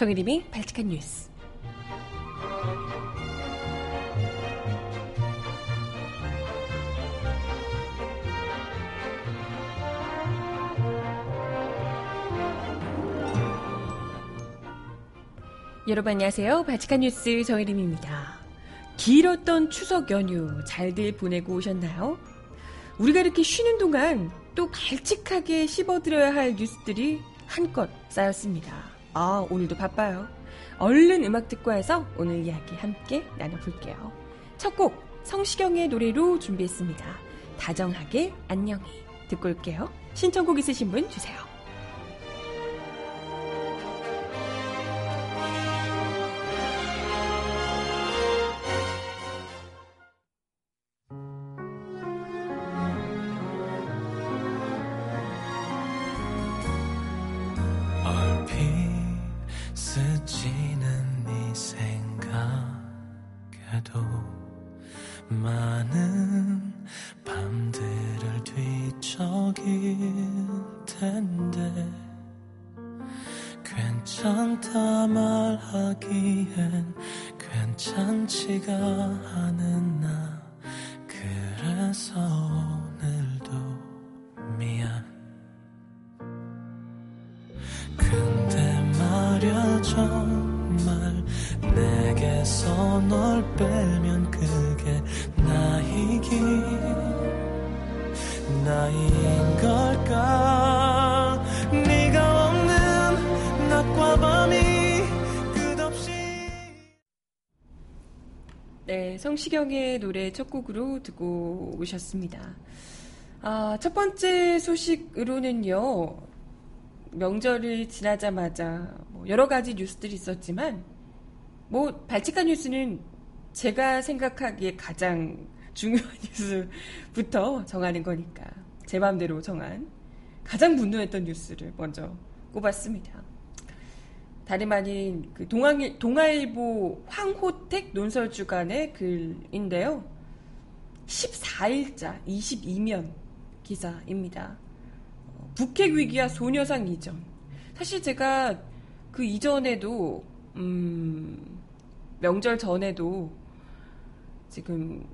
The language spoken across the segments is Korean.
정혜림이 발칙한 뉴스. 여러분 안녕하세요. 발칙한 뉴스 정혜림입니다. 길었던 추석 연휴 잘들 보내고 오셨나요? 우리가 이렇게 쉬는 동안 또 발칙하게 씹어드려야 할 뉴스들이 한껏 쌓였습니다. 아, 오늘도 바빠요. 얼른 음악 듣고 와서 오늘 이야기 함께 나눠볼게요. 첫 곡, 성시경의 노래로 준비했습니다. 다정하게 안녕히. 듣고 올게요. 신청곡 있으신 분 주세요. 성시경의 노래 첫 곡으로 듣고 오셨습니다. 아, 첫 번째 소식으로는요, 명절을 지나자마자 뭐 여러 가지 뉴스들이 있었지만, 뭐, 발칙한 뉴스는 제가 생각하기에 가장 중요한 뉴스부터 정하는 거니까, 제 마음대로 정한 가장 분노했던 뉴스를 먼저 꼽았습니다. 다름 아닌 그 동아일, 동아일보 황호택 논설 주간의 글인데요. 14일자 22면 기사입니다. 북핵 위기와 소녀상 이전. 사실 제가 그 이전에도 음, 명절 전에도 지금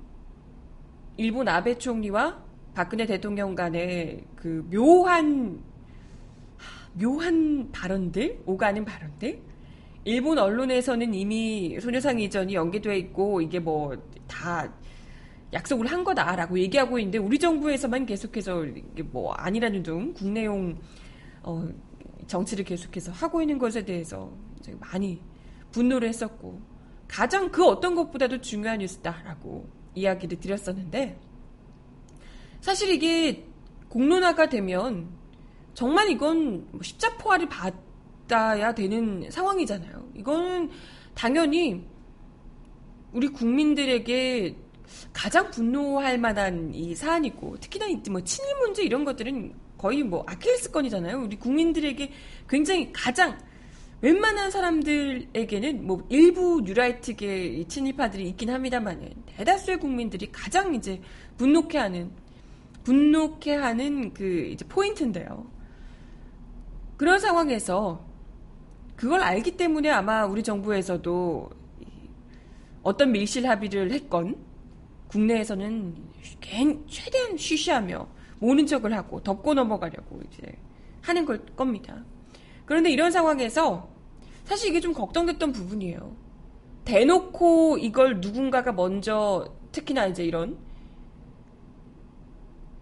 일본 아베 총리와 박근혜 대통령 간의 그 묘한 묘한 발언들, 오가는 발언들. 일본 언론에서는 이미 소녀상 이전이 연기돼 있고 이게 뭐 다 약속을 한 거다라고 얘기하고 있는데 우리 정부에서만 계속해서 이게 뭐 아니라는 둥 국내용 어, 정치를 계속해서 하고 있는 것에 대해서 많이 분노를 했었고 가장 그 어떤 것보다도 중요한 뉴스다라고 이야기를 드렸었는데 사실 이게 공론화가 되면 정말 이건 뭐 십자포화를 받아야 되는 상황이잖아요. 이거는 당연히 우리 국민들에게 가장 분노할 만한 이 사안이고 특히나 뭐 친일 문제 이런 것들은 거의 뭐 아킬레스건이잖아요. 우리 국민들에게 굉장히 가장 웬만한 사람들에게는 뭐 일부 뉴라이트계 친일파들이 있긴 합니다만 대다수의 국민들이 가장 이제 분노케 하는 분노케 하는 그 이제 포인트인데요. 그런 상황에서 그걸 알기 때문에 아마 우리 정부에서도 어떤 밀실 합의를 했건 국내에서는 최대한 쉬쉬하며 모는 척을 하고 덮고 넘어가려고 이제 하는 걸 겁니다. 그런데 이런 상황에서 사실 이게 좀 걱정됐던 부분이에요. 대놓고 이걸 누군가가 먼저 특히나 이제 이런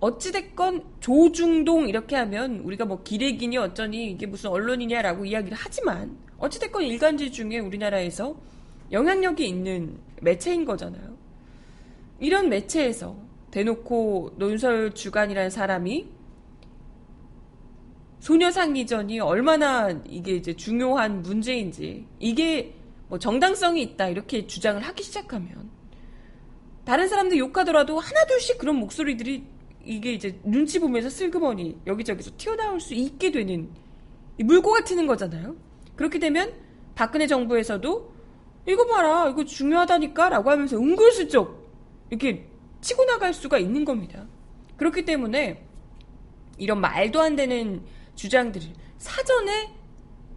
어찌됐건 조중동 이렇게 하면 우리가 뭐 기레기니 어쩌니 이게 무슨 언론이냐라고 이야기를 하지만 어찌됐건 일간지 중에 우리나라에서 영향력이 있는 매체인 거잖아요. 이런 매체에서 대놓고 논설 주간이라는 사람이 소녀상 이전이 얼마나 이게 이제 중요한 문제인지 이게 뭐 정당성이 있다 이렇게 주장을 하기 시작하면 다른 사람들 욕하더라도 하나둘씩 그런 목소리들이 이게 이제 눈치 보면서 슬그머니 여기저기서 튀어나올 수 있게 되는 물고가 튀는 거잖아요. 그렇게 되면 박근혜 정부에서도 이거 봐라 이거 중요하다니까 라고 하면서 은근슬쩍 이렇게 치고 나갈 수가 있는 겁니다. 그렇기 때문에 이런 말도 안 되는 주장들을 사전에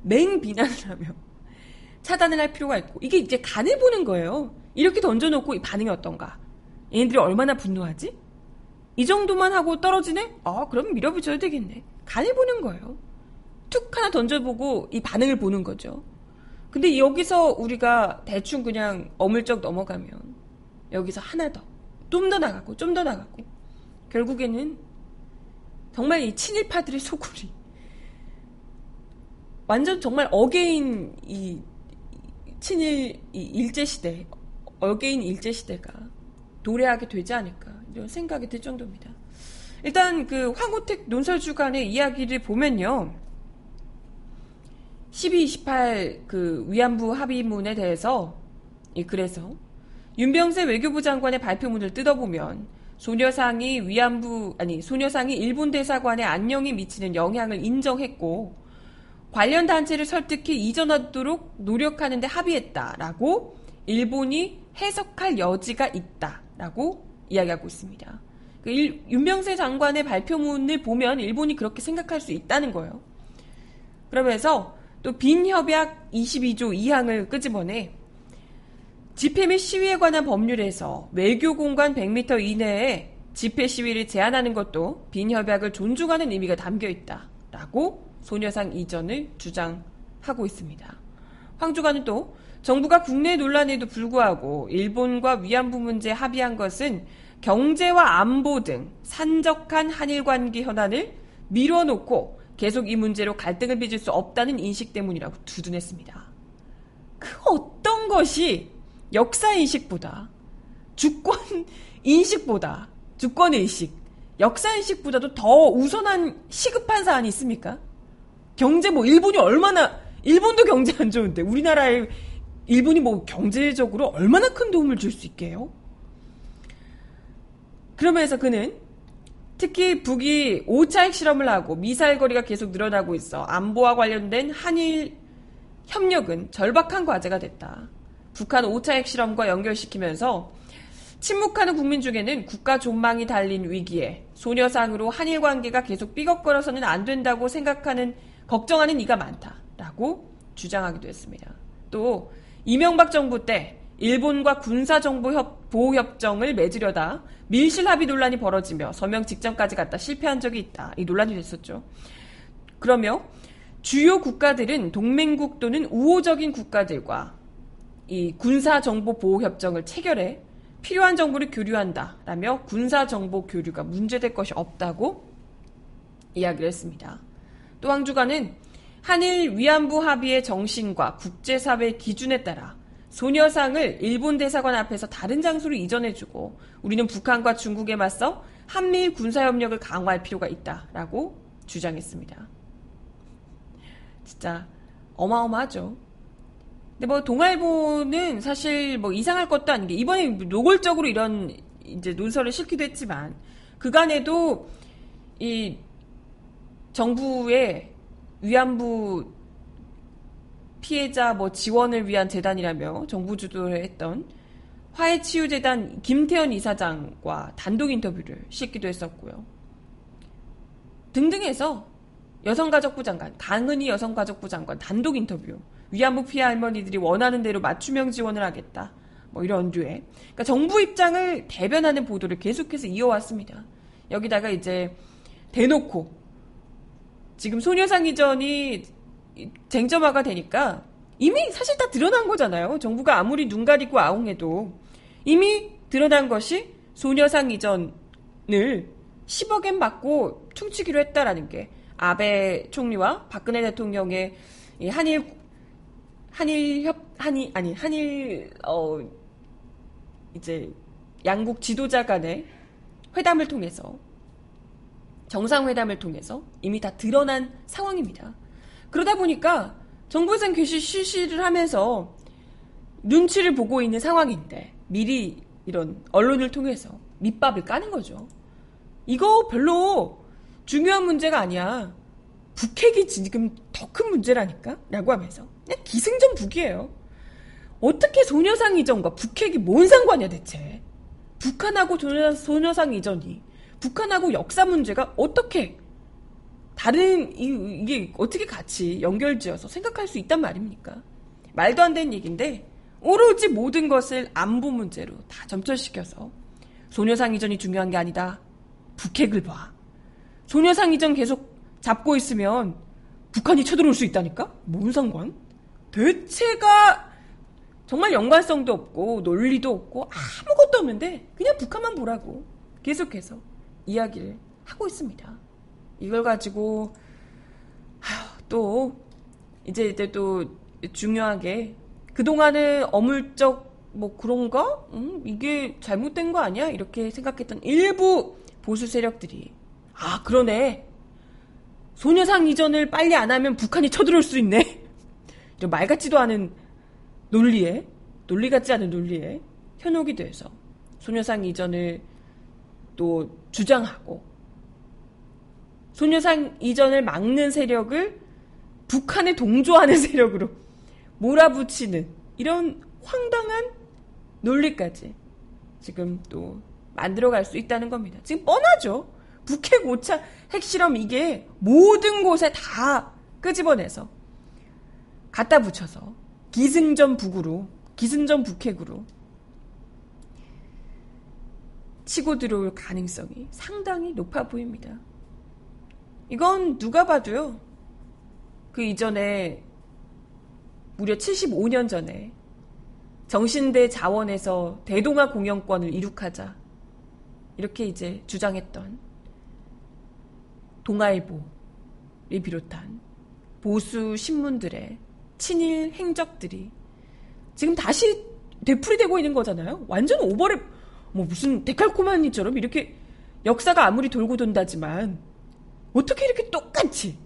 맹 비난을 하며 차단을 할 필요가 있고 이게 이제 간을 보는 거예요. 이렇게 던져놓고 이 반응이 어떤가? 얘네들이 얼마나 분노하지? 이 정도만 하고 떨어지네? 아 그럼 밀어붙여야 되겠네. 간을 보는 거예요. 툭 하나 던져보고 이 반응을 보는 거죠. 근데 여기서 우리가 대충 그냥 어물쩍 넘어가면 여기서 하나 더, 좀 더 나가고 좀 더 나가고 결국에는 정말 이 친일파들의 소굴이 완전 정말 again 이 친일 이 일제 시대 again 일제 시대가 도래하게 되지 않을까 이런 생각이 들 정도입니다. 일단 그 황호택 논설 주간의 이야기를 보면요. 12, 28 그 위안부 합의문에 대해서 예, 그래서 윤병세 외교부 장관의 발표문을 뜯어보면 소녀상이 위안부 아니 소녀상이 일본 대사관의 안녕이 미치는 영향을 인정했고 관련 단체를 설득해 이전하도록 노력하는데 합의했다라고 일본이 해석할 여지가 있다라고 이야기하고 있습니다. 그 일, 윤병세 장관의 발표문을 보면 일본이 그렇게 생각할 수 있다는 거예요. 그러면서 또 빈협약 22조 2항을 끄집어내 집회 및 시위에 관한 법률에서 외교 공간 100m 이내에 집회 시위를 제한하는 것도 빈협약을 존중하는 의미가 담겨 있다 라고 소녀상 이전을 주장하고 있습니다. 황 주관은 또 정부가 국내 논란에도 불구하고 일본과 위안부 문제 합의한 것은 경제와 안보 등 산적한 한일 관계 현안을 밀어놓고 계속 이 문제로 갈등을 빚을 수 없다는 인식 때문이라고 두둔했습니다. 그 어떤 것이 역사 인식보다 주권 인식보다 주권 의식, 역사 인식보다도 더 우선한 시급한 사안이 있습니까? 경제 뭐 일본이 얼마나 일본도 경제 안 좋은데 우리나라에 일본이 뭐 경제적으로 얼마나 큰 도움을 줄 수 있게요? 그러면서 그는 특히 북이 5차 핵실험을 하고 미사일 거리가 계속 늘어나고 있어 안보와 관련된 한일 협력은 절박한 과제가 됐다. 북한 5차 핵실험과 연결시키면서 침묵하는 국민 중에는 국가 존망이 달린 위기에 소녀상으로 한일 관계가 계속 삐걱거려서는 안 된다고 생각하는 걱정하는 이가 많다라고 주장하기도 했습니다. 또 이명박 정부 때 일본과 군사정보보호협정을 맺으려다 밀실 합의 논란이 벌어지며 서명 직전까지 갔다 실패한 적이 있다. 이 논란이 됐었죠. 그러며 주요 국가들은 동맹국 또는 우호적인 국가들과 이 군사정보보호협정을 체결해 필요한 정보를 교류한다 라며 군사정보 교류가 문제될 것이 없다고 이야기를 했습니다. 또 황주관은 한일 위안부 합의의 정신과 국제사회 기준에 따라 소녀상을 일본 대사관 앞에서 다른 장소로 이전해주고 우리는 북한과 중국에 맞서 한미일 군사협력을 강화할 필요가 있다라고 주장했습니다. 진짜 어마어마하죠. 근데 뭐 동아일보는 사실 뭐 이상할 것도 아닌 게 이번에 노골적으로 이런 이제 논설을 싣기도 했지만 그간에도 이 정부의 위안부 피해자 뭐 지원을 위한 재단이라며 정부 주도를 했던 화해치유재단 김태현 이사장과 단독 인터뷰를 싣기도 했었고요. 등등해서 여성가족부 장관, 강은희 여성가족부 장관 단독 인터뷰, 위안부 피해 할머니들이 원하는 대로 맞춤형 지원을 하겠다. 뭐 이런 류의. 그러니까 정부 입장을 대변하는 보도를 계속해서 이어왔습니다. 여기다가 이제 대놓고 지금 소녀상 이전이 쟁점화가 되니까 이미 사실 다 드러난 거잖아요. 정부가 아무리 눈 가리고 아웅해도 이미 드러난 것이 소녀상 이전을 10억엔 받고 퉁치기로 했다라는 게 아베 총리와 박근혜 대통령의 한일 한일 협 한일 아니 한일 어 이제 양국 지도자 간의 회담을 통해서 정상회담을 통해서 이미 다 드러난 상황입니다. 그러다 보니까 정부에서는 계시 실시를 하면서 눈치를 보고 있는 상황인데 미리 이런 언론을 통해서 밑밥을 까는 거죠. 이거 별로 중요한 문제가 아니야. 북핵이 지금 더 큰 문제라니까? 라고 하면서 그냥 기승전 북이에요. 어떻게 소녀상 이전과 북핵이 뭔 상관이야 대체? 북한하고 소녀상 이전이 북한하고 역사 문제가 어떻게 다른 이, 게 어떻게 같이 연결지어서 생각할 수 있단 말입니까? 말도 안 되는 얘기인데 오로지 모든 것을 안보 문제로 다 점철시켜서 소녀상 이전이 중요한 게 아니다. 북핵을 봐. 소녀상 이전 계속 잡고 있으면 북한이 쳐들어올 수 있다니까? 뭔 상관? 대체가 정말 연관성도 없고 논리도 없고 아무것도 없는데 그냥 북한만 보라고 계속해서 이야기를 하고 있습니다. 이걸 가지고 또 이제 이제 또 중요하게 그동안은 어물쩍 뭐 그런가? 음, 이게 잘못된 거 아니야? 이렇게 생각했던 일부 보수 세력들이 아 그러네 소녀상 이전을 빨리 안 하면 북한이 쳐들어올 수 있네 이런 말 같지도 않은 논리에 논리 같지 않은 논리에 현혹이 돼서 소녀상 이전을 또 주장하고 소녀상 이전을 막는 세력을 북한에 동조하는 세력으로 몰아붙이는 이런 황당한 논리까지 지금 또 만들어갈 수 있다는 겁니다. 지금 뻔하죠. 북핵 5차 핵실험 이게 모든 곳에 다 끄집어내서 갖다 붙여서 기승전 북으로 기승전 북핵으로 치고 들어올 가능성이 상당히 높아 보입니다. 이건 누가 봐도요. 그 이전에 무려 75년 전에 정신대 자원에서 대동아 공영권을 이룩하자 이렇게 이제 주장했던 동아일보를 비롯한 보수 신문들의 친일 행적들이 지금 다시 되풀이되고 있는 거잖아요. 완전 오버랩, 뭐 무슨 데칼코마니처럼 이렇게 역사가 아무리 돌고 돈다지만 어떻게 이렇게 똑같이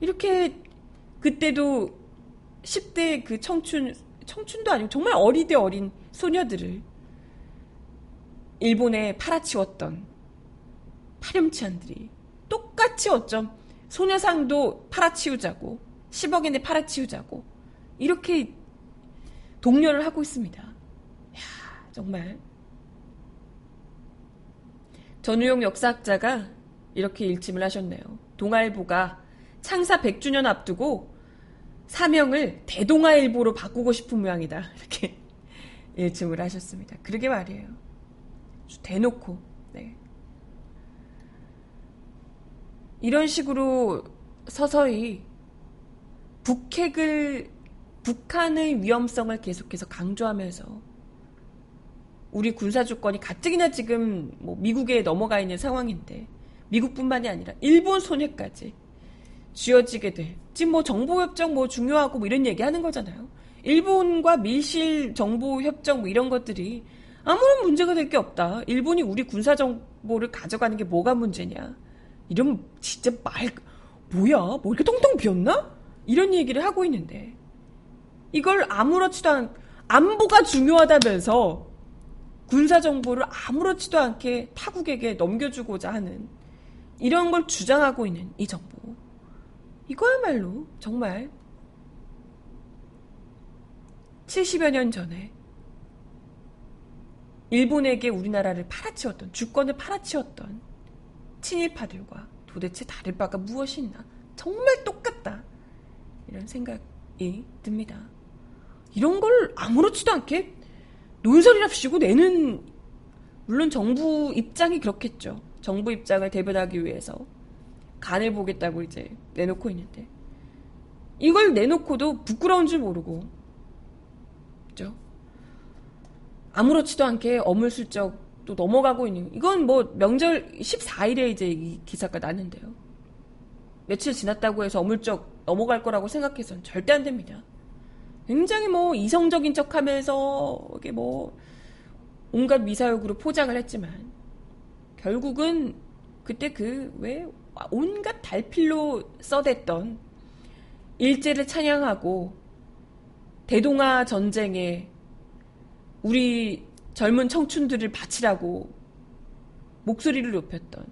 이렇게 그때도 10대 그 청춘, 청춘도 아니고 정말 어리대 어린 소녀들을 일본에 팔아치웠던 파렴치한들이 똑같이 어쩜 소녀상도 팔아치우자고 10억엔에 팔아치우자고 이렇게 독려를 하고 있습니다. 야 정말 전우용 역사학자가 이렇게 일침을 하셨네요. 동아일보가 창사 100주년 앞두고 사명을 대동아일보로 바꾸고 싶은 모양이다. 이렇게 일침을 하셨습니다. 그러게 말이에요. 대놓고 네. 이런 식으로 서서히 북핵을 북한의 위험성을 계속해서 강조하면서 우리 군사 주권이 가뜩이나 지금 뭐 미국에 넘어가 있는 상황인데 미국뿐만이 아니라 일본 손해까지 쥐어지게 될 지금 뭐 정보협정 뭐 중요하고 뭐 이런 얘기 하는 거잖아요. 일본과 밀실 정보협정 뭐 이런 것들이 아무런 문제가 될 게 없다. 일본이 우리 군사 정보를 가져가는 게 뭐가 문제냐. 이런 진짜 말 뭐야? 뭐 이렇게 텅텅 비었나? 이런 얘기를 하고 있는데 이걸 아무렇지도 않 안보가 중요하다면서 군사 정보를 아무렇지도 않게 타국에게 넘겨주고자 하는 이런 걸 주장하고 있는 이 정부. 이거야말로 정말 70여 년 전에 일본에게 우리나라를 팔아치웠던 주권을 팔아치웠던 친일파들과 도대체 다를 바가 무엇이 있나 정말 똑같다 이런 생각이 듭니다. 이런 걸 아무렇지도 않게 논설이랍시고 내는 물론 정부 입장이 그렇겠죠. 정부 입장을 대변하기 위해서 간을 보겠다고 이제 내놓고 있는데 이걸 내놓고도 부끄러운 줄 모르고 그죠? 아무렇지도 않게 어물슬쩍 또 넘어가고 있는 이건 뭐 명절 14일에 이제 이 기사가 났는데요. 며칠 지났다고 해서 어물쩍 넘어갈 거라고 생각해서는 절대 안 됩니다. 굉장히 뭐 이성적인 척 하면서 이게 뭐 온갖 미사역으로 포장을 했지만 결국은 그때 그 왜 온갖 달필로 써댔던 일제를 찬양하고 대동아 전쟁에 우리 젊은 청춘들을 바치라고 목소리를 높였던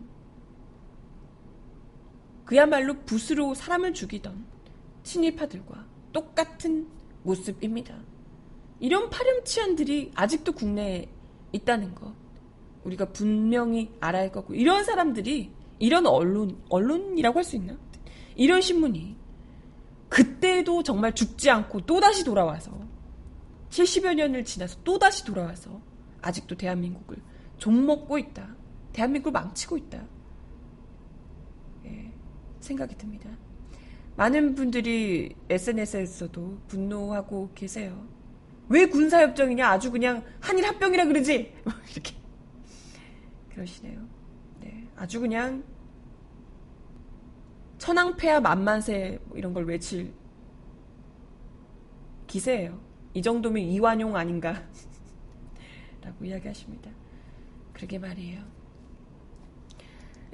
그야말로 붓으로 사람을 죽이던 친일파들과 똑같은 모습입니다. 이런 파렴치한들이 아직도 국내에 있다는 것 우리가 분명히 알아야 할 거고 이런 사람들이 이런 언론 언론이라고 할 수 있나? 이런 신문이 그때도 정말 죽지 않고 또다시 돌아와서 70여 년을 지나서 또다시 돌아와서 아직도 대한민국을 좀먹고 있다. 대한민국을 망치고 있다. 예, 생각이 듭니다. 많은 분들이 SNS에서도 분노하고 계세요. 왜 군사협정이냐? 아주 그냥 한일 합병이라 그러지? 이렇게 그러시네요. 네, 아주 그냥 천황폐하 만만세 뭐 이런 걸 외칠 기세예요. 이 정도면 이완용 아닌가? 라고 이야기하십니다. 그러게 말이에요.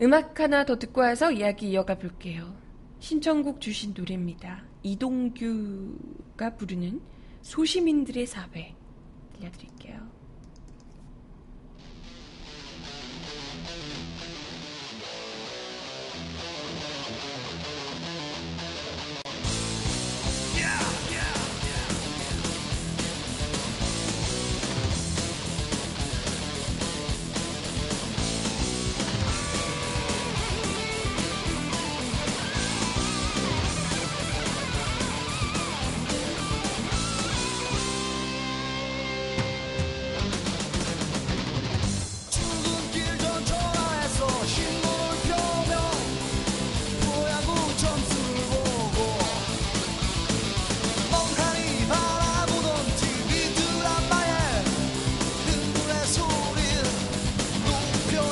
음악 하나 더 듣고 와서 이야기 이어가 볼게요. 신청곡 주신 노래입니다. 이동규가 부르는 소시민들의 사회 들려드릴게요.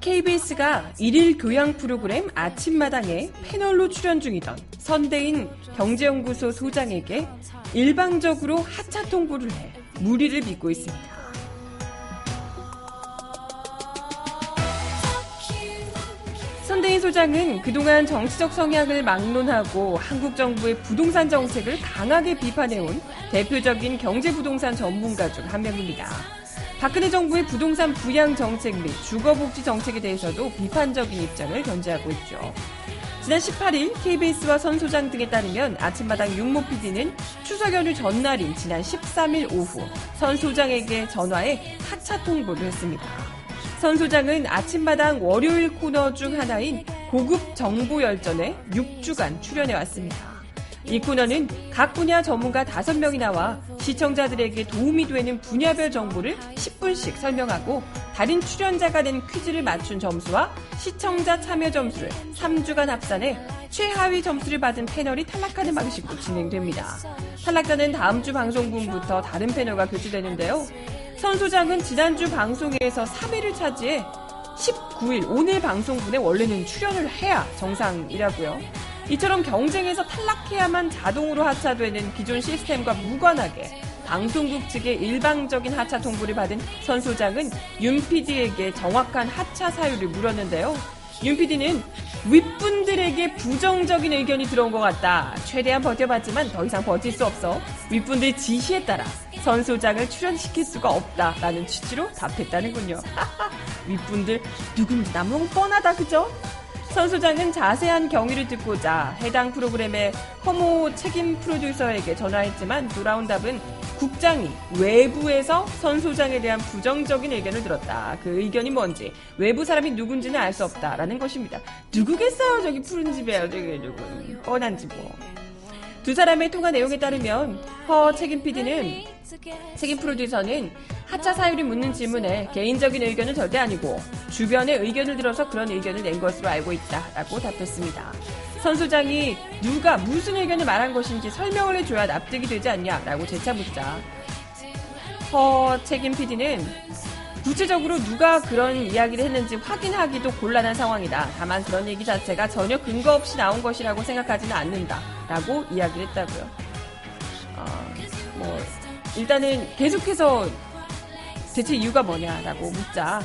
KBS가 일일 교양 프로그램 아침마당에 패널로 출연 중이던 선대인 경제연구소 소장에게 일방적으로 하차 통보를 해 무리를 빚고 있습니다. 손대인 소장은 그동안 정치적 성향을 막론하고 한국 정부의 부동산 정책을 강하게 비판해온 대표적인 경제부동산 전문가 중 한 명입니다. 박근혜 정부의 부동산 부양 정책 및 주거복지 정책에 대해서도 비판적인 입장을 견지하고 있죠. 지난 18일 KBS와 선 소장 등에 따르면 아침마당 윤모 PD는 추석 연휴 전날인 지난 13일 오후 선 소장에게 전화해 하차 통보를 했습니다. 선 소장은 아침마당 월요일 코너 중 하나인 고급 정보 열전에 6주간 출연해 왔습니다. 이 코너는 각 분야 전문가 5명이 나와 시청자들에게 도움이 되는 분야별 정보를 10분씩 설명하고 다른 출연자가 낸 퀴즈를 맞춘 점수와 시청자 참여 점수를 3주간 합산해 최하위 점수를 받은 패널이 탈락하는 방식으로 진행됩니다. 탈락자는 다음 주 방송분부터 다른 패널과 교체되는데요. 선 소장은 지난주 방송에서 3위를 차지해 19일 오늘 방송분에 원래는 출연을 해야 정상이라고요. 이처럼 경쟁에서 탈락해야만 자동으로 하차되는 기존 시스템과 무관하게 방송국 측의 일방적인 하차 통보를 받은 선 소장은 윤 PD에게 정확한 하차 사유를 물었는데요. 윤 PD는 윗분들에게 부정적인 의견이 들어온 것 같다. 최대한 버텨봤지만 더 이상 버틸 수 없어. 윗분들 지시에 따라 선 소장을 출연시킬 수가 없다 라는 취지로 답했다는군요. 윗분들 누군지 너무 뻔하다 그죠? 선 소장은 자세한 경위를 듣고자 해당 프로그램의 허모 책임 프로듀서에게 전화했지만 돌아온 답은 국장이 외부에서 선 소장에 대한 부정적인 의견을 들었다. 그 의견이 뭔지 외부 사람이 누군지는 알 수 없다라는 것입니다. 누구겠어요? 저기 푸른 집이에요. 저기 누구 뻔한 집 뭐. 두 사람의 통화 내용에 따르면 허 책임 PD는 책임 프로듀서는 하차 사유를 묻는 질문에 개인적인 의견은 절대 아니고 주변의 의견을 들어서 그런 의견을 낸 것으로 알고 있다라고 답했습니다. 선수장이 누가 무슨 의견을 말한 것인지 설명을 해줘야 납득이 되지 않냐라고 재차 묻자 허 책임 PD는 구체적으로 누가 그런 이야기를 했는지 확인하기도 곤란한 상황이다. 다만 그런 얘기 자체가 전혀 근거 없이 나온 것이라고 생각하지는 않는다. 라고 이야기를 했다고요. 어, 뭐, 일단은 계속해서 대체 이유가 뭐냐라고 묻자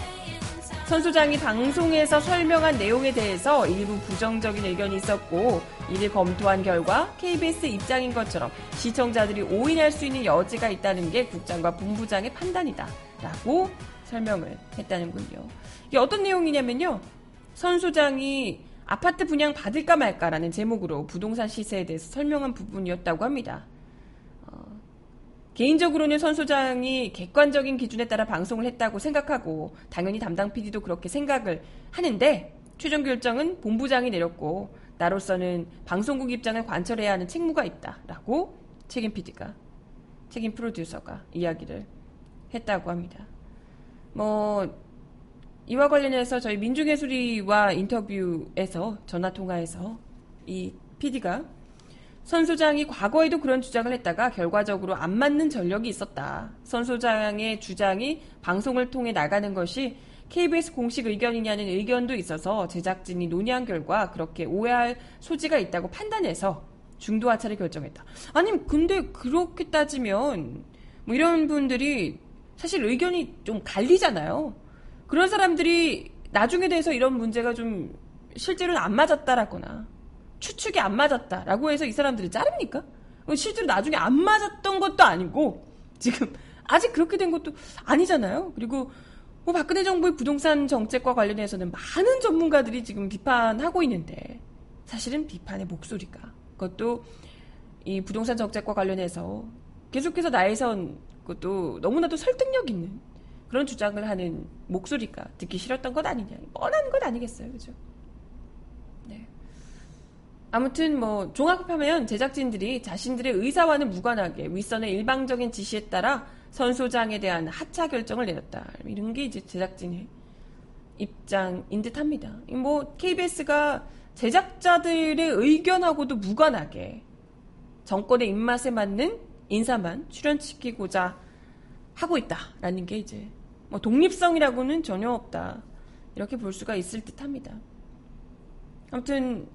선 소장이 방송에서 설명한 내용에 대해서 일부 부정적인 의견이 있었고 이를 검토한 결과 KBS 입장인 것처럼 시청자들이 오인할 수 있는 여지가 있다는 게 국장과 본부장의 판단이다. 라고 설명을 했다는군요. 이게 어떤 내용이냐면요. 선 소장이 아파트 분양 받을까 말까라는 제목으로 부동산 시세에 대해서 설명한 부분이었다고 합니다. 어, 개인적으로는 선 소장이 객관적인 기준에 따라 방송을 했다고 생각하고 당연히 담당 PD도 그렇게 생각을 하는데 최종 결정은 본부장이 내렸고 나로서는 방송국 입장을 관철해야 하는 책무가 있다라고 책임 PD가 책임 프로듀서가 이야기를 했다고 합니다. 뭐 이와 관련해서 저희 민중예술이와 인터뷰에서 전화 통화에서 이 PD가 선 소장이 과거에도 그런 주장을 했다가 결과적으로 안 맞는 전력이 있었다. 선 소장의 주장이 방송을 통해 나가는 것이 KBS 공식 의견이냐는 의견도 있어서 제작진이 논의한 결과 그렇게 오해할 소지가 있다고 판단해서 중도 하차를 결정했다. 아니, 근데 그렇게 따지면 뭐 이런 분들이 사실 의견이 좀 갈리잖아요. 그런 사람들이 나중에 대해서 이런 문제가 좀 실제로는 안 맞았다라거나 추측이 안 맞았다라고 해서 이 사람들이 자릅니까? 실제로 나중에 안 맞았던 것도 아니고 지금 아직 그렇게 된 것도 아니잖아요. 그리고 뭐 박근혜 정부의 부동산 정책과 관련해서는 많은 전문가들이 지금 비판하고 있는데 사실은 비판의 목소리가 그것도 이 부동산 정책과 관련해서 계속해서 나에선 그것도 너무나도 설득력 있는 그런 주장을 하는 목소리가 듣기 싫었던 것 아니냐. 뻔한 것 아니겠어요. 그죠? 네. 아무튼 뭐 종합하면 제작진들이 자신들의 의사와는 무관하게 윗선의 일방적인 지시에 따라 선소장에 대한 하차 결정을 내렸다. 이런 게 이제 제작진의 입장인 듯 합니다. 뭐 KBS가 제작자들의 의견하고도 무관하게 정권의 입맛에 맞는 인사만 출연시키고자 하고 있다라는 게 이제 뭐 독립성이라고는 전혀 없다 이렇게 볼 수가 있을 듯합니다. 아무튼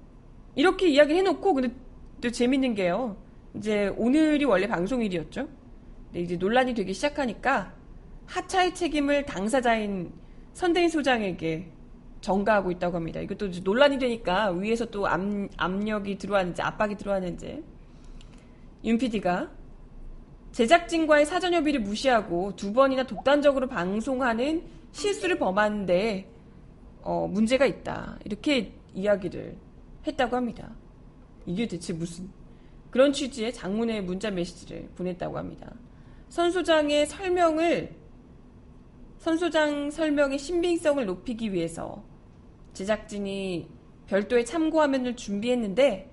이렇게 이야기 해놓고 근데 또 재밌는 게요. 이제 오늘이 원래 방송일이었죠. 근데 이제 논란이 되기 시작하니까 하차의 책임을 당사자인 선대인 소장에게 전가하고 있다고 합니다. 이것도 논란이 되니까 위에서 또 압, 압력이 들어왔는지 압박이 들어왔는지 윤 PD가 제작진과의 사전 협의를 무시하고 두 번이나 독단적으로 방송하는 실수를 범하는데 어, 문제가 있다. 이렇게 이야기를 했다고 합니다. 이게 대체 무슨 그런 취지의 장문의 문자 메시지를 보냈다고 합니다. 선소장의 설명을 선소장 설명의 신빙성을 높이기 위해서 제작진이 별도의 참고화면을 준비했는데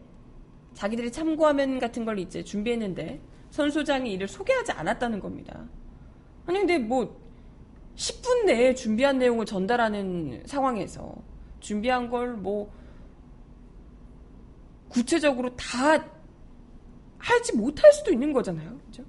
자기들이 참고화면 같은 걸 이제 준비했는데 선 소장이 이를 소개하지 않았다는 겁니다. 아니 근데 뭐 10분 내에 준비한 내용을 전달하는 상황에서 준비한 걸 뭐 구체적으로 다 하지 못할 수도 있는 거잖아요. 그죠?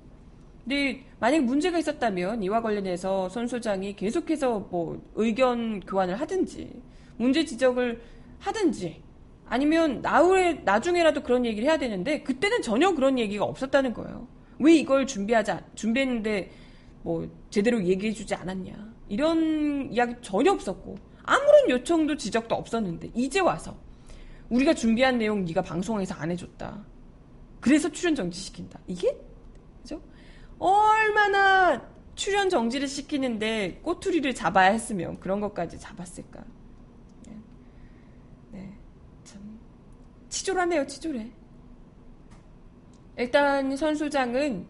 근데 만약 문제가 있었다면 이와 관련해서 선 소장이 계속해서 뭐 의견 교환을 하든지 문제 지적을 하든지 아니면 나후에 나중에라도 그런 얘기를 해야 되는데 그때는 전혀 그런 얘기가 없었다는 거예요. 왜 이걸 준비하자 준비했는데 뭐 제대로 얘기해주지 않았냐 이런 이야기 전혀 없었고 아무런 요청도 지적도 없었는데 이제 와서 우리가 준비한 내용 네가 방송에서 안 해줬다. 그래서 출연 정지 시킨다. 이게 그죠? 얼마나 출연 정지를 시키는데 꼬투리를 잡아야 했으면 그런 것까지 잡았을까? 네, 참 치졸하네요, 치졸해. 일단 선수장은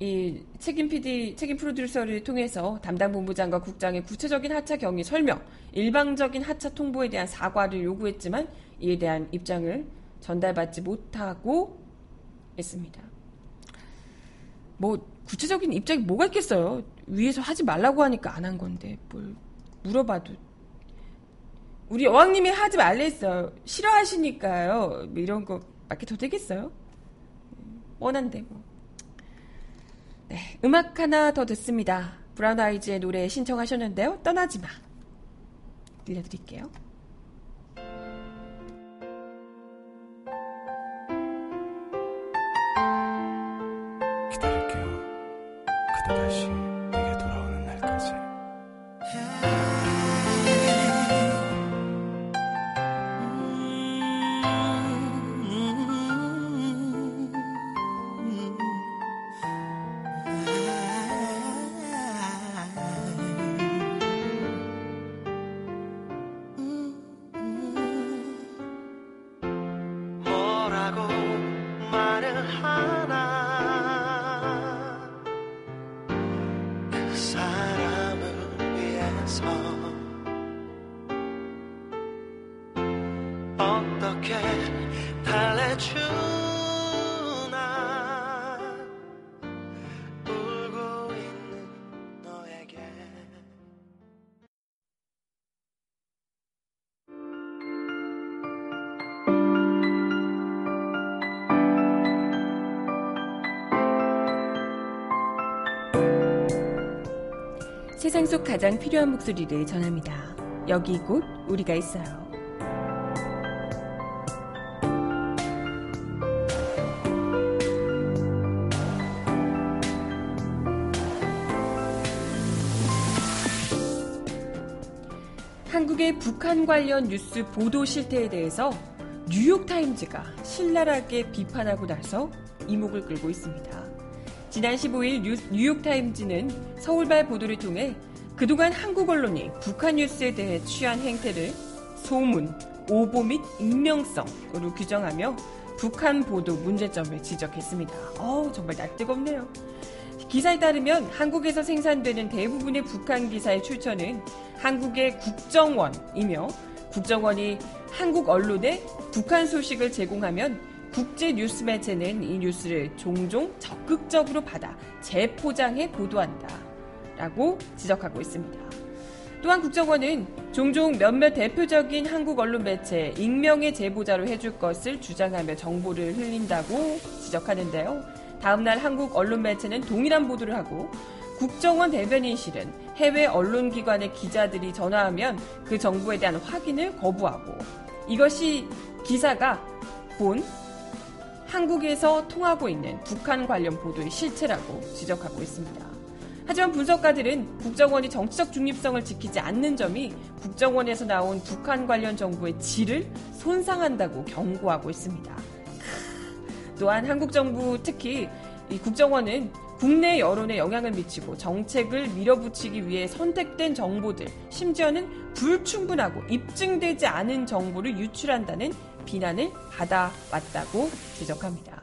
이 책임 PD, 책임 프로듀서를 통해서 담당 본부장과 국장의 구체적인 하차 경위 설명, 일방적인 하차 통보에 대한 사과를 요구했지만 이에 대한 입장을 전달받지 못하고 있습니다. 뭐 구체적인 입장이 뭐가 있겠어요? 위에서 하지 말라고 하니까 안 한 건데 뭘 물어봐도 우리 여왕님이 하지 말랬어요. 싫어하시니까요. 뭐 이런 거더 되겠어요? 원한데 뭐. 네, 음악 하나 더 듣습니다. 브라운 아이즈의 노래 신청하셨는데요. 떠나지 마. 들려드릴게요. 속 가장 필요한 목소리를 전합니다. 여기 곧 우리가 있어요. 한국의 북한 관련 뉴스 보도 실태에 대해서 뉴욕타임즈가 신랄하게 비판하고 나서 이목을 끌고 있습니다. 지난 15일 뉴욕타임즈는 서울발 보도를 통해 그동안 한국 언론이 북한 뉴스에 대해 취한 행태를 소문, 오보 및 익명성으로 규정하며 북한 보도 문제점을 지적했습니다. 어우, 정말 낯뜨겁네요. 기사에 따르면 한국에서 생산되는 대부분의 북한 기사의 출처는 한국의 국정원이며 국정원이 한국 언론에 북한 소식을 제공하면 국제 뉴스 매체는 이 뉴스를 종종 적극적으로 받아 재포장해 보도한다. 라고 지적하고 있습니다. 또한 국정원은 종종 몇몇 대표적인 한국 언론 매체 익명의 제보자로 해줄 것을 주장하며 정보를 흘린다고 지적하는데요. 다음날 한국 언론 매체는 동일한 보도를 하고 국정원 대변인실은 해외 언론기관의 기자들이 전화하면 그 정보에 대한 확인을 거부하고 이것이 기사가 본 한국에서 통하고 있는 북한 관련 보도의 실체라고 지적하고 있습니다. 하지만 분석가들은 국정원이 정치적 중립성을 지키지 않는 점이 국정원에서 나온 북한 관련 정보의 질을 손상한다고 경고하고 있습니다. 또한 한국 정부 특히 이 국정원은 국내 여론에 영향을 미치고 정책을 밀어붙이기 위해 선택된 정보들, 심지어는 불충분하고 입증되지 않은 정보를 유출한다는 비난을 받아왔다고 지적합니다.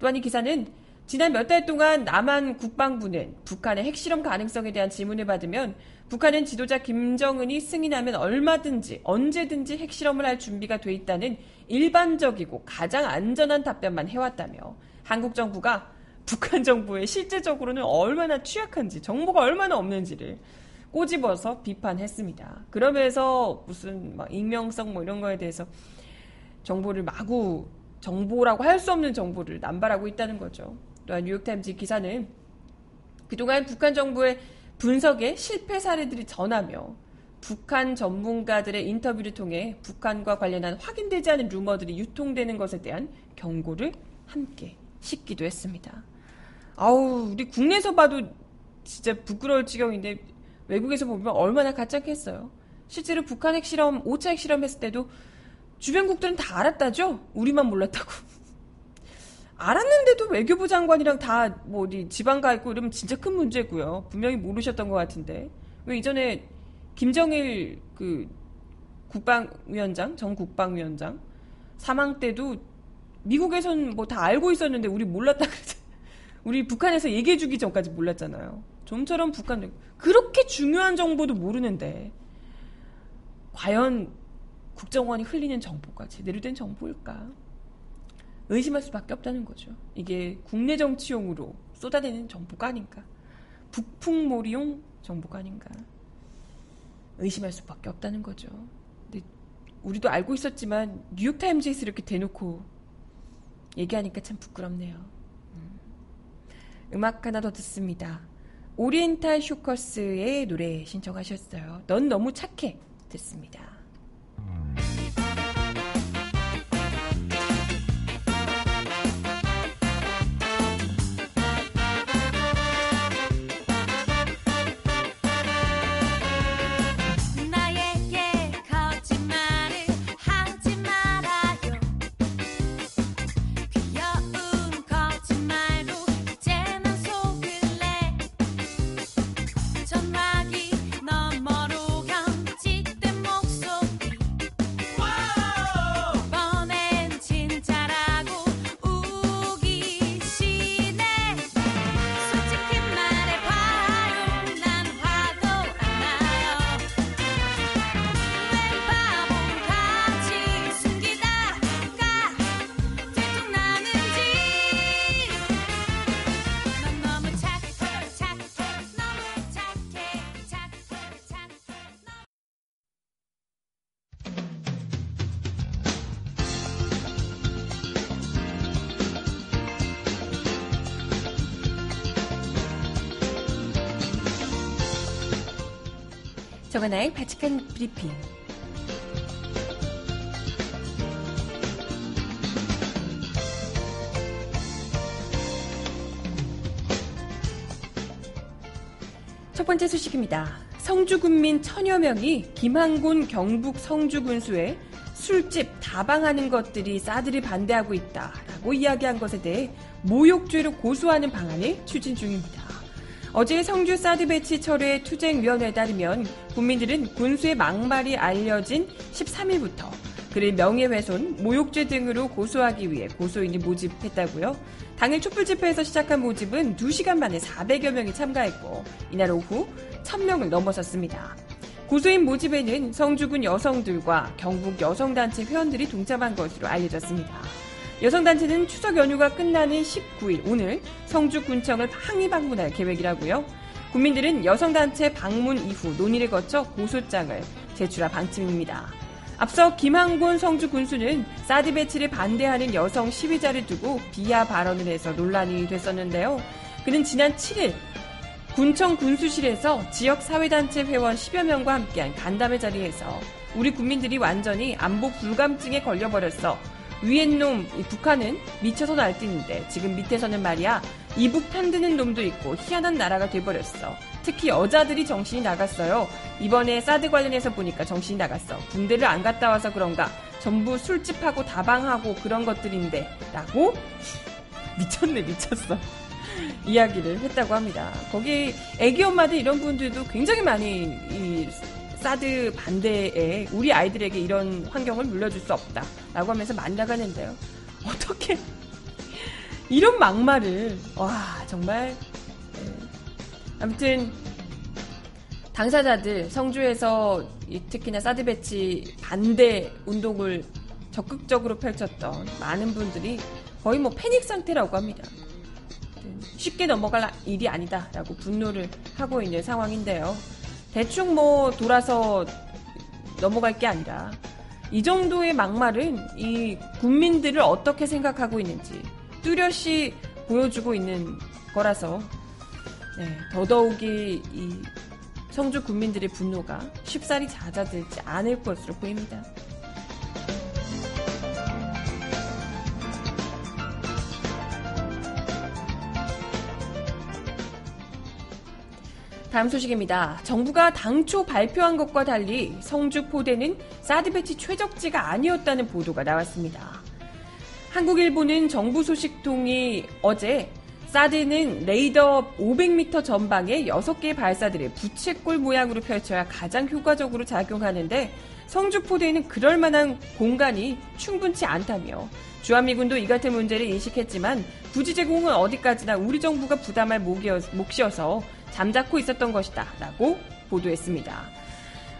또한 이 기사는 지난 몇 달 동안 남한 국방부는 북한의 핵실험 가능성에 대한 질문을 받으면 북한은 지도자 김정은이 승인하면 얼마든지 언제든지 핵실험을 할 준비가 돼 있다는 일반적이고 가장 안전한 답변만 해왔다며 한국 정부가 북한 정부에 실제적으로는 얼마나 취약한지 정보가 얼마나 없는지를 꼬집어서 비판했습니다. 그러면서 무슨 막 익명성 뭐 이런 거에 대해서 정보를 마구 정보라고 할 수 없는 정보를 남발하고 있다는 거죠. 또한 뉴욕타임즈 기사는 그동안 북한 정부의 분석에 실패 사례들이 전하며 북한 전문가들의 인터뷰를 통해 북한과 관련한 확인되지 않은 루머들이 유통되는 것에 대한 경고를 함께 싣기도 했습니다. 아우, 우리 국내에서 봐도 진짜 부끄러울 지경인데 외국에서 보면 얼마나 가짜겠어요. 실제로 북한 핵실험, 5차 핵실험 했을 때도 주변국들은 다 알았다죠? 우리만 몰랐다고. 알았는데도 외교부 장관이랑 다 뭐 어디 지방 가 있고 이러면 진짜 큰 문제고요. 분명히 모르셨던 것 같은데. 왜 이전에 김정일 그 국방위원장, 전 국방위원장 사망 때도 미국에선 뭐 다 알고 있었는데 우리 몰랐다. 우리 북한에서 얘기해주기 전까지 몰랐잖아요. 좀처럼 북한 그렇게 중요한 정보도 모르는데 과연 국정원이 흘리는 정보가 제대로 된 정보일까? 의심할 수밖에 없다는 거죠. 이게 국내 정치용으로 쏟아내는 정보가 아닌가? 북풍몰이용 정보가 아닌가? 의심할 수밖에 없다는 거죠. 근데 우리도 알고 있었지만 뉴욕타임즈에서 이렇게 대놓고 얘기하니까 참 부끄럽네요. 음. 음악 하나 더 듣습니다. 오리엔탈 쇼커스의 노래 신청하셨어요. 넌 너무 착해. 듣습니다. 정하나의 바칙한 브리핑. 첫 번째 소식입니다. 성주 군민 천여 명이 김항곤 경북 성주 군수에 술집 다방하는 것들이 사드를 반대하고 있다라고 이야기한 것에 대해 모욕죄로 고소하는 방안을 추진 중입니다. 어제 성주 사드 배치 철회 투쟁위원회에 따르면 국민들은 군수의 막말이 알려진 13일부터 그를 명예훼손, 모욕죄 등으로 고소하기 위해 고소인을 모집했다고요. 당일 촛불 집회에서 시작한 모집은 2시간 만에 400여 명이 참가했고 이날 오후 1000명을 넘어섰습니다. 고소인 모집에는 성주군 여성들과 경북 여성단체 회원들이 동참한 것으로 알려졌습니다. 여성단체는 추석 연휴가 끝나는 19일 오늘 성주 군청을 항의 방문할 계획이라고요. 국민들은 여성단체 방문 이후 논의를 거쳐 고소장을 제출할 방침입니다. 앞서 김항곤 성주 군수는 사드 배치를 반대하는 여성 시위자를 두고 비하 발언을 해서 논란이 됐었는데요. 그는 지난 7일 군청 군수실에서 지역 사회단체 회원 10여 명과 함께한 간담회 자리에서 우리 국민들이 완전히 안보 불감증에 걸려버렸어. 위엔 놈, 북한은 미쳐서 날뛰는데 지금 밑에서는 말이야 이북 편드는 놈도 있고 희한한 나라가 돼버렸어. 특히 여자들이 정신이 나갔어요. 이번에 사드 관련해서 보니까 정신이 나갔어. 군대를 안 갔다 와서 그런가. 전부 술집하고 다방하고 그런 것들인데 라고 미쳤네 미쳤어. 이야기를 했다고 합니다. 거기 애기 엄마들 이런 분들도 굉장히 많이 이 사드 반대에 우리 아이들에게 이런 환경을 물려줄 수 없다 라고 하면서 만나가는데요. 어떻게 이런 막말을 와 정말 네. 아무튼 당사자들 성주에서 특히나 사드 배치 반대 운동을 적극적으로 펼쳤던 많은 분들이 거의 뭐 패닉 상태라고 합니다. 쉽게 넘어갈 일이 아니다라고 분노를 하고 있는 상황인데요. 대충 뭐 돌아서 넘어갈 게 아니라 이 정도의 막말은 이 국민들을 어떻게 생각하고 있는지 뚜렷이 보여주고 있는 거라서 네, 더더욱이 이 성주 국민들의 분노가 쉽사리 잦아들지 않을 것으로 보입니다. 다음 소식입니다. 정부가 당초 발표한 것과 달리 성주 포대는 사드 배치 최적지가 아니었다는 보도가 나왔습니다. 한국일보는 정부 소식통이 어제 사드는 레이더 500m 전방에 6개의 발사들을 부채꼴 모양으로 펼쳐야 가장 효과적으로 작용하는데 성주 포대에는 그럴 만한 공간이 충분치 않다며 주한미군도 이 같은 문제를 인식했지만 부지 제공은 어디까지나 우리 정부가 부담할 몫이어서 잠자코 있었던 것이다 라고 보도했습니다.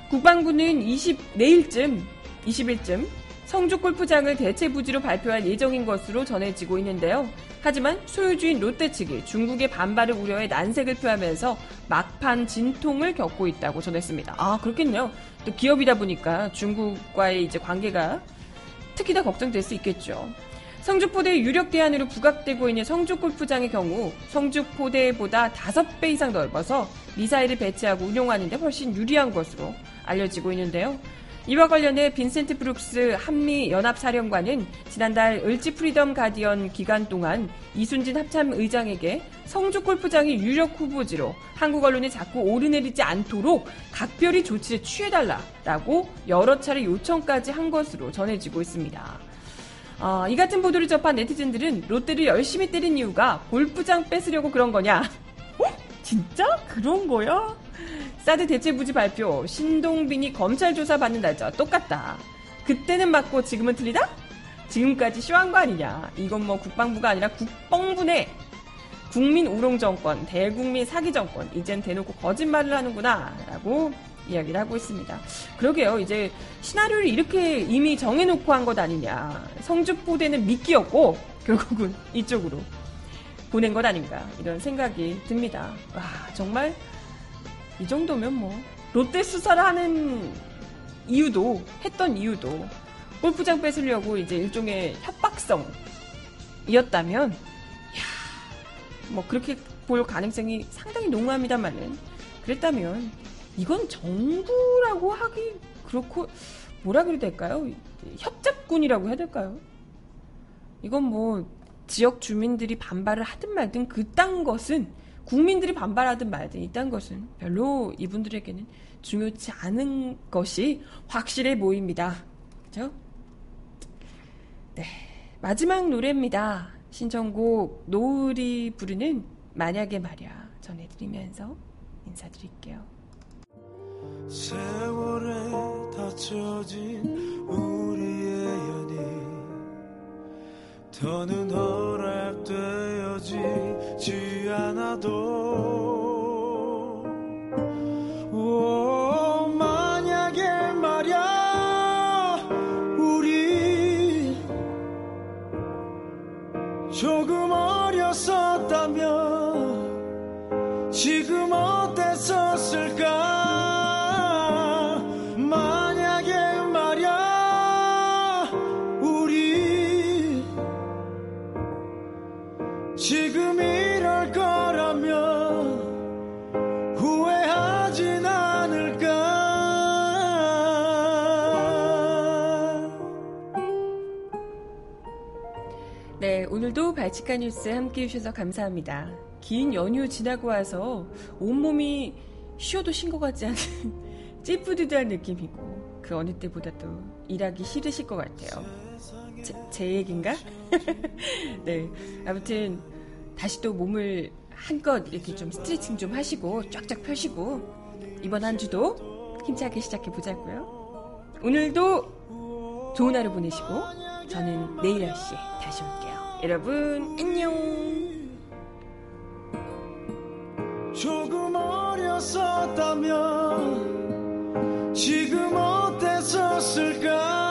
국방부는 20, 내일쯤 20일쯤 성주 골프장을 대체 부지로 발표할 예정인 것으로 전해지고 있는데요. 하지만 소유주인 롯데 측이 중국의 반발을 우려해 난색을 표하면서 막판 진통을 겪고 있다고 전했습니다. 아, 그렇겠네요. 또 기업이다 보니까 중국과의 이제 관계가 특히 더 걱정될 수 있겠죠. 성주포대 유력 대안으로 부각되고 있는 성주골프장의 경우 성주포대보다 5배 이상 넓어서 미사일을 배치하고 운용하는 데 훨씬 유리한 것으로 알려지고 있는데요. 이와 관련해 빈센트 브룩스 한미 연합사령관은 지난달 을지 프리덤 가디언 기간 동안 이순진 합참 의장에게 성주 골프장이 유력 후보지로 한국 언론에 자꾸 오르내리지 않도록 각별히 조치를 취해달라라고 여러 차례 요청까지 한 것으로 전해지고 있습니다. 어, 이 같은 보도를 접한 네티즌들은 롯데를 열심히 때린 이유가 골프장 뺏으려고 그런 거냐? 어? 진짜? 그런 거야? 사드 대체부지 발표, 신동빈이 검찰 조사 받는 날짜와 똑같다. 그때는 맞고 지금은 틀리다? 지금까지 쇼한 거 아니냐. 이건 뭐 국방부가 아니라 국뽕부네. 국민 우롱 정권, 대국민 사기 정권, 이젠 대놓고 거짓말을 하는구나. 라고 이야기를 하고 있습니다. 그러게요. 이제 시나리오를 이렇게 이미 정해놓고 한 것 아니냐. 성주포대는 미끼였고, 결국은 이쪽으로 보낸 것 아닌가. 이런 생각이 듭니다. 와, 정말 이 정도면 뭐 롯데 수사를 하는 이유도 했던 이유도 골프장 뺏으려고 이제 일종의 협박성이었다면 야, 뭐 그렇게 볼 가능성이 상당히 농후합니다만은 그랬다면 이건 정부라고 하기 그렇고 뭐라 그래야 될까요? 협잡군이라고 해야 될까요? 이건 뭐 지역 주민들이 반발을 하든 말든 그딴 것은 국민들이 반발하든 말든 이딴 것은 별로 이분들에게는 중요치 않은 것이 확실해 보입니다. 그죠? 네. 마지막 노래입니다. 신청곡 노을이 부르는 만약에 말야 전해드리면서 인사드릴게요. 세월에 닫혀진 우리의 연이 더는 허락되어지지 않아도 오, 만약에 말야 우리 조금 어렸었다면 지금 어땠었을까 오늘도 발칙한 뉴스 함께 해주셔서 감사합니다. 긴 연휴 지나고 와서 온몸이 쉬어도 쉰 것 같지 않은 찌뿌드드한 느낌이고 그 어느 때보다도 일하기 싫으실 것 같아요. 제, 제 얘긴가? 네, 아무튼 다시 또 몸을 한껏 이렇게 좀 스트레칭 좀 하시고 쫙쫙 펴시고 이번 한 주도 힘차게 시작해 보자고요. 오늘도 좋은 하루 보내시고 저는 내일 10시에 다시 올게요. 여러분 안녕. 조금 어렸었다면 지금 어땠었을까